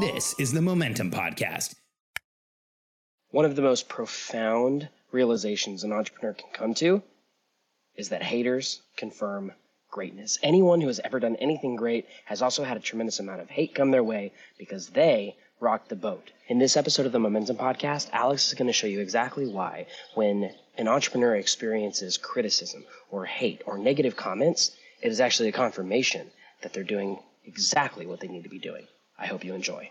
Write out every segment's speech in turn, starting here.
This is the Momentum Podcast. One of the most profound realizations an entrepreneur can come to is that haters confirm greatness. Anyone who has ever done anything great has also had a tremendous amount of hate come their way because they rocked the boat. In this episode of the Momentum Podcast, Alex is going to show you exactly why when an entrepreneur experiences criticism or hate or negative comments, it is actually a confirmation that they're doing exactly what they need to be doing. I hope you enjoy.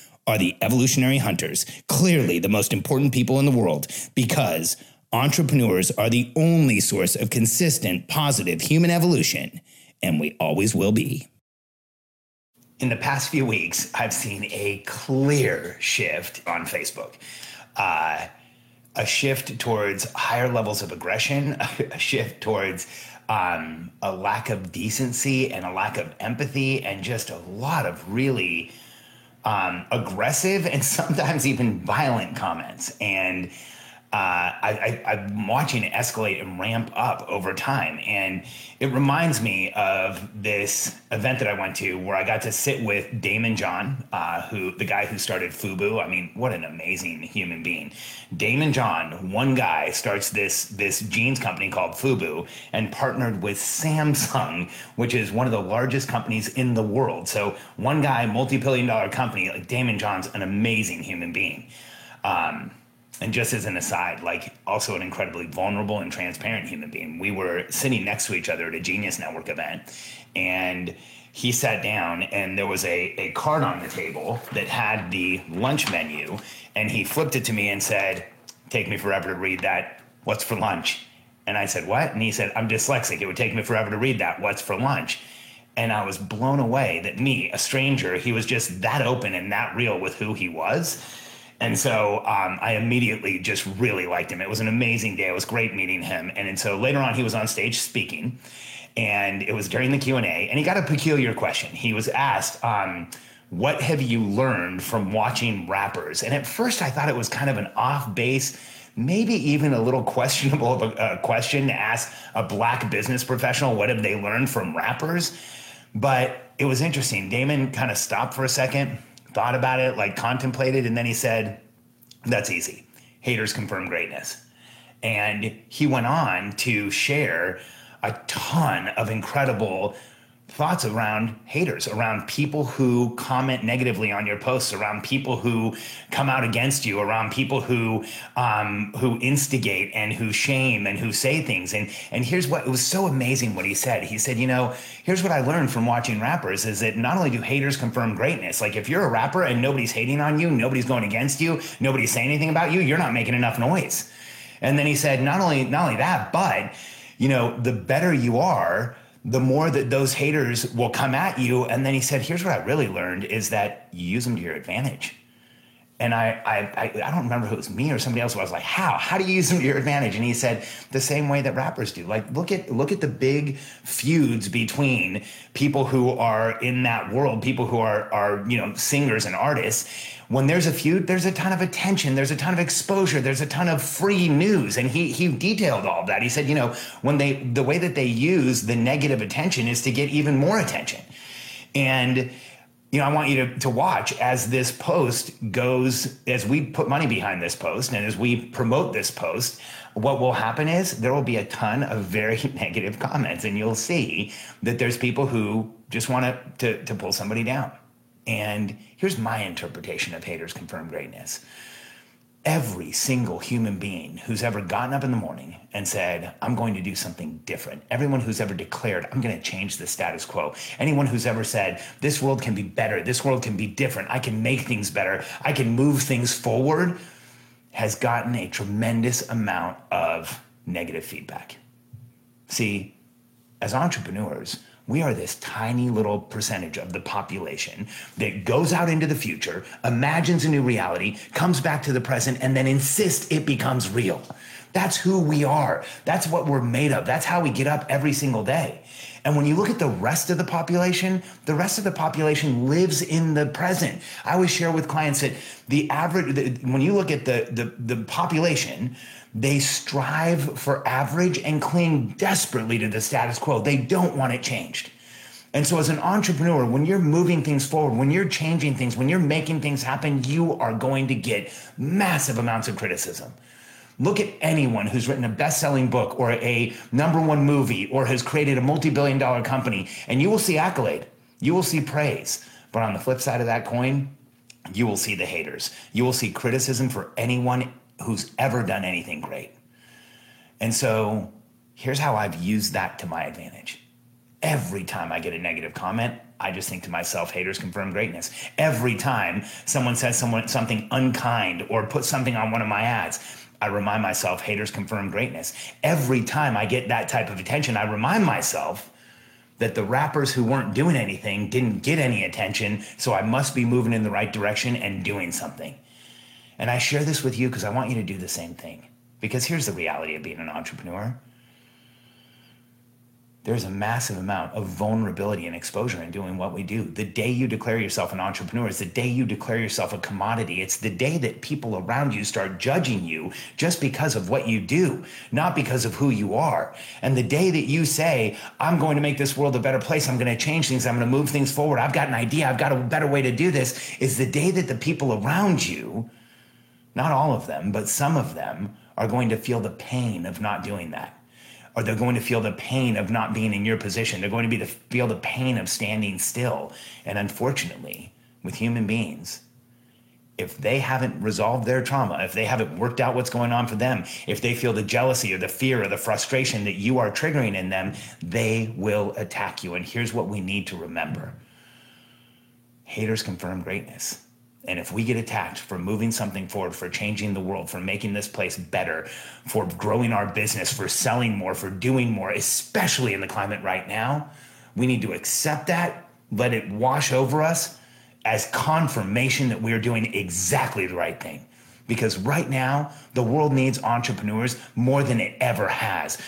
are the evolutionary hunters, clearly the most important people in the world, because entrepreneurs are the only source of consistent, positive human evolution, and we always will be. In the past few weeks, I've seen a clear shift on Facebook. Uh, a shift towards higher levels of aggression, a shift towards um, a lack of decency and a lack of empathy, and just a lot of really um, aggressive and sometimes even violent comments. And uh, I, am watching it escalate and ramp up over time. And it reminds me of this event that I went to where I got to sit with Daymond John, uh, who the guy who started Fubu. I mean, what an amazing human being. Daymond John, one guy, starts this this jeans company called Fubu and partnered with Samsung, which is one of the largest companies in the world. So one guy, multi-billion dollar company, like Daymond John's an amazing human being. Um, and just as an aside, like also an incredibly vulnerable and transparent human being. We were sitting next to each other at a Genius Network event, and he sat down, and there was a, a card on the table that had the lunch menu, and he flipped it to me and said, Take me forever to read that. What's for lunch? And I said, What? And he said, I'm dyslexic. It would take me forever to read that. What's for lunch? And I was blown away that me, a stranger, he was just that open and that real with who he was and so um, I immediately just really liked him. It was an amazing day. It was great meeting him. And, and so later on, he was on stage speaking, and it was during the Q and A. And he got a peculiar question. He was asked, um, "What have you learned from watching rappers?" And at first, I thought it was kind of an off base. Maybe even a little questionable of a, a question to ask a black business professional. What have they learned from rappers? But it was interesting. Daymond kind of stopped for a second, thought about it, like contemplated, and then he said, That's easy. Haters confirm greatness. And he went on to share a ton of incredible thoughts around haters, around people who comment negatively on your posts, around people who come out against you, around people who um, who instigate and who shame and who say things. And and here's what it was so amazing what he said. He said, you know, here's what I learned from watching rappers is that not only do haters confirm greatness, like if you're a rapper and nobody's hating on you, nobody's going against you, nobody's saying anything about you, you're not making enough noise. And then he said, not only not only that, but you know, the better you are, the more that those haters will come at you. And then he said, here's what I really learned is that you use them to your advantage. And I, I, I, I don't remember if it was me or somebody else. I was like, how? How do you use them to your advantage? And he said the same way that rappers do. Like, look at look at the big feuds between people who are in that world, people who are are you know singers and artists when there's a feud, there's a ton of attention, there's a ton of exposure, there's a ton of free news. And he he detailed all of that. He said, you know, when they the way that they use the negative attention is to get even more attention. And you know, I want you to, to watch as this post goes, as we put money behind this post and as we promote this post, what will happen is there will be a ton of very negative comments, and you'll see that there's people who just want to, to pull somebody down. And here's my interpretation of haters confirm greatness. Every single human being who's ever gotten up in the morning and said, I'm going to do something different. Everyone who's ever declared, I'm going to change the status quo. Anyone who's ever said, this world can be better. This world can be different. I can make things better. I can move things forward has gotten a tremendous amount of negative feedback. See, as entrepreneurs, we are this tiny little percentage of the population that goes out into the future, imagines a new reality, comes back to the present, and then insists it becomes real. That's who we are. That's what we're made of. That's how we get up every single day. And when you look at the rest of the population, the rest of the population lives in the present. I always share with clients that the average, the, when you look at the, the, the population, they strive for average and cling desperately to the status quo. They don't want it changed. And so, as an entrepreneur, when you're moving things forward, when you're changing things, when you're making things happen, you are going to get massive amounts of criticism. Look at anyone who's written a best selling book or a number one movie or has created a multi billion dollar company, and you will see accolade, you will see praise. But on the flip side of that coin, you will see the haters. You will see criticism for anyone who's ever done anything great. And so here's how I've used that to my advantage. Every time I get a negative comment, I just think to myself, haters confirm greatness. Every time someone says someone something unkind or puts something on one of my ads, I remind myself, haters confirm greatness. Every time I get that type of attention, I remind myself that the rappers who weren't doing anything didn't get any attention, so I must be moving in the right direction and doing something. And I share this with you because I want you to do the same thing. Because here's the reality of being an entrepreneur there's a massive amount of vulnerability and exposure in doing what we do. The day you declare yourself an entrepreneur is the day you declare yourself a commodity. It's the day that people around you start judging you just because of what you do, not because of who you are. And the day that you say, I'm going to make this world a better place, I'm going to change things, I'm going to move things forward, I've got an idea, I've got a better way to do this, is the day that the people around you not all of them, but some of them are going to feel the pain of not doing that. Or they're going to feel the pain of not being in your position. They're going to be the, feel the pain of standing still. And unfortunately, with human beings, if they haven't resolved their trauma, if they haven't worked out what's going on for them, if they feel the jealousy or the fear or the frustration that you are triggering in them, they will attack you. And here's what we need to remember haters confirm greatness. And if we get attacked for moving something forward, for changing the world, for making this place better, for growing our business, for selling more, for doing more, especially in the climate right now, we need to accept that, let it wash over us as confirmation that we're doing exactly the right thing. Because right now, the world needs entrepreneurs more than it ever has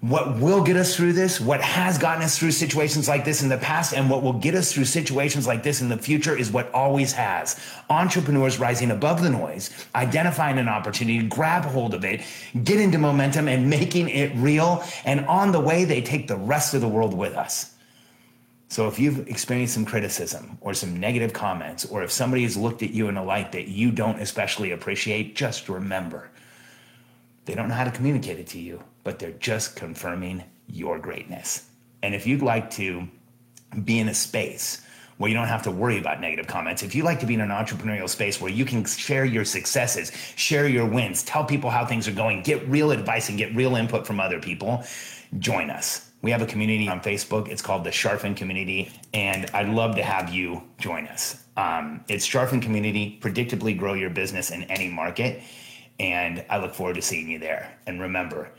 what will get us through this, what has gotten us through situations like this in the past, and what will get us through situations like this in the future is what always has. Entrepreneurs rising above the noise, identifying an opportunity, grab hold of it, get into momentum, and making it real. And on the way, they take the rest of the world with us. So if you've experienced some criticism or some negative comments, or if somebody has looked at you in a light that you don't especially appreciate, just remember they don't know how to communicate it to you but they're just confirming your greatness. And if you'd like to be in a space where you don't have to worry about negative comments, if you like to be in an entrepreneurial space where you can share your successes, share your wins, tell people how things are going, get real advice and get real input from other people, join us. We have a community on Facebook. It's called the Charfen Community, and I'd love to have you join us. Um, it's Charfen Community, predictably grow your business in any market, and I look forward to seeing you there. And remember,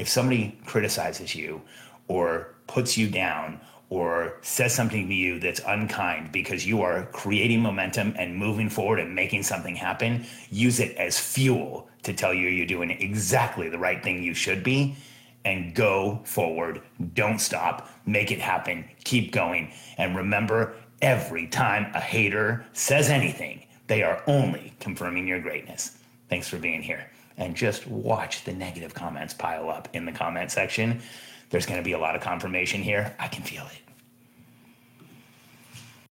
if somebody criticizes you or puts you down or says something to you that's unkind because you are creating momentum and moving forward and making something happen, use it as fuel to tell you you're doing exactly the right thing you should be and go forward. Don't stop. Make it happen. Keep going. And remember, every time a hater says anything, they are only confirming your greatness. Thanks for being here and just watch the negative comments pile up in the comment section. There's going to be a lot of confirmation here. I can feel it.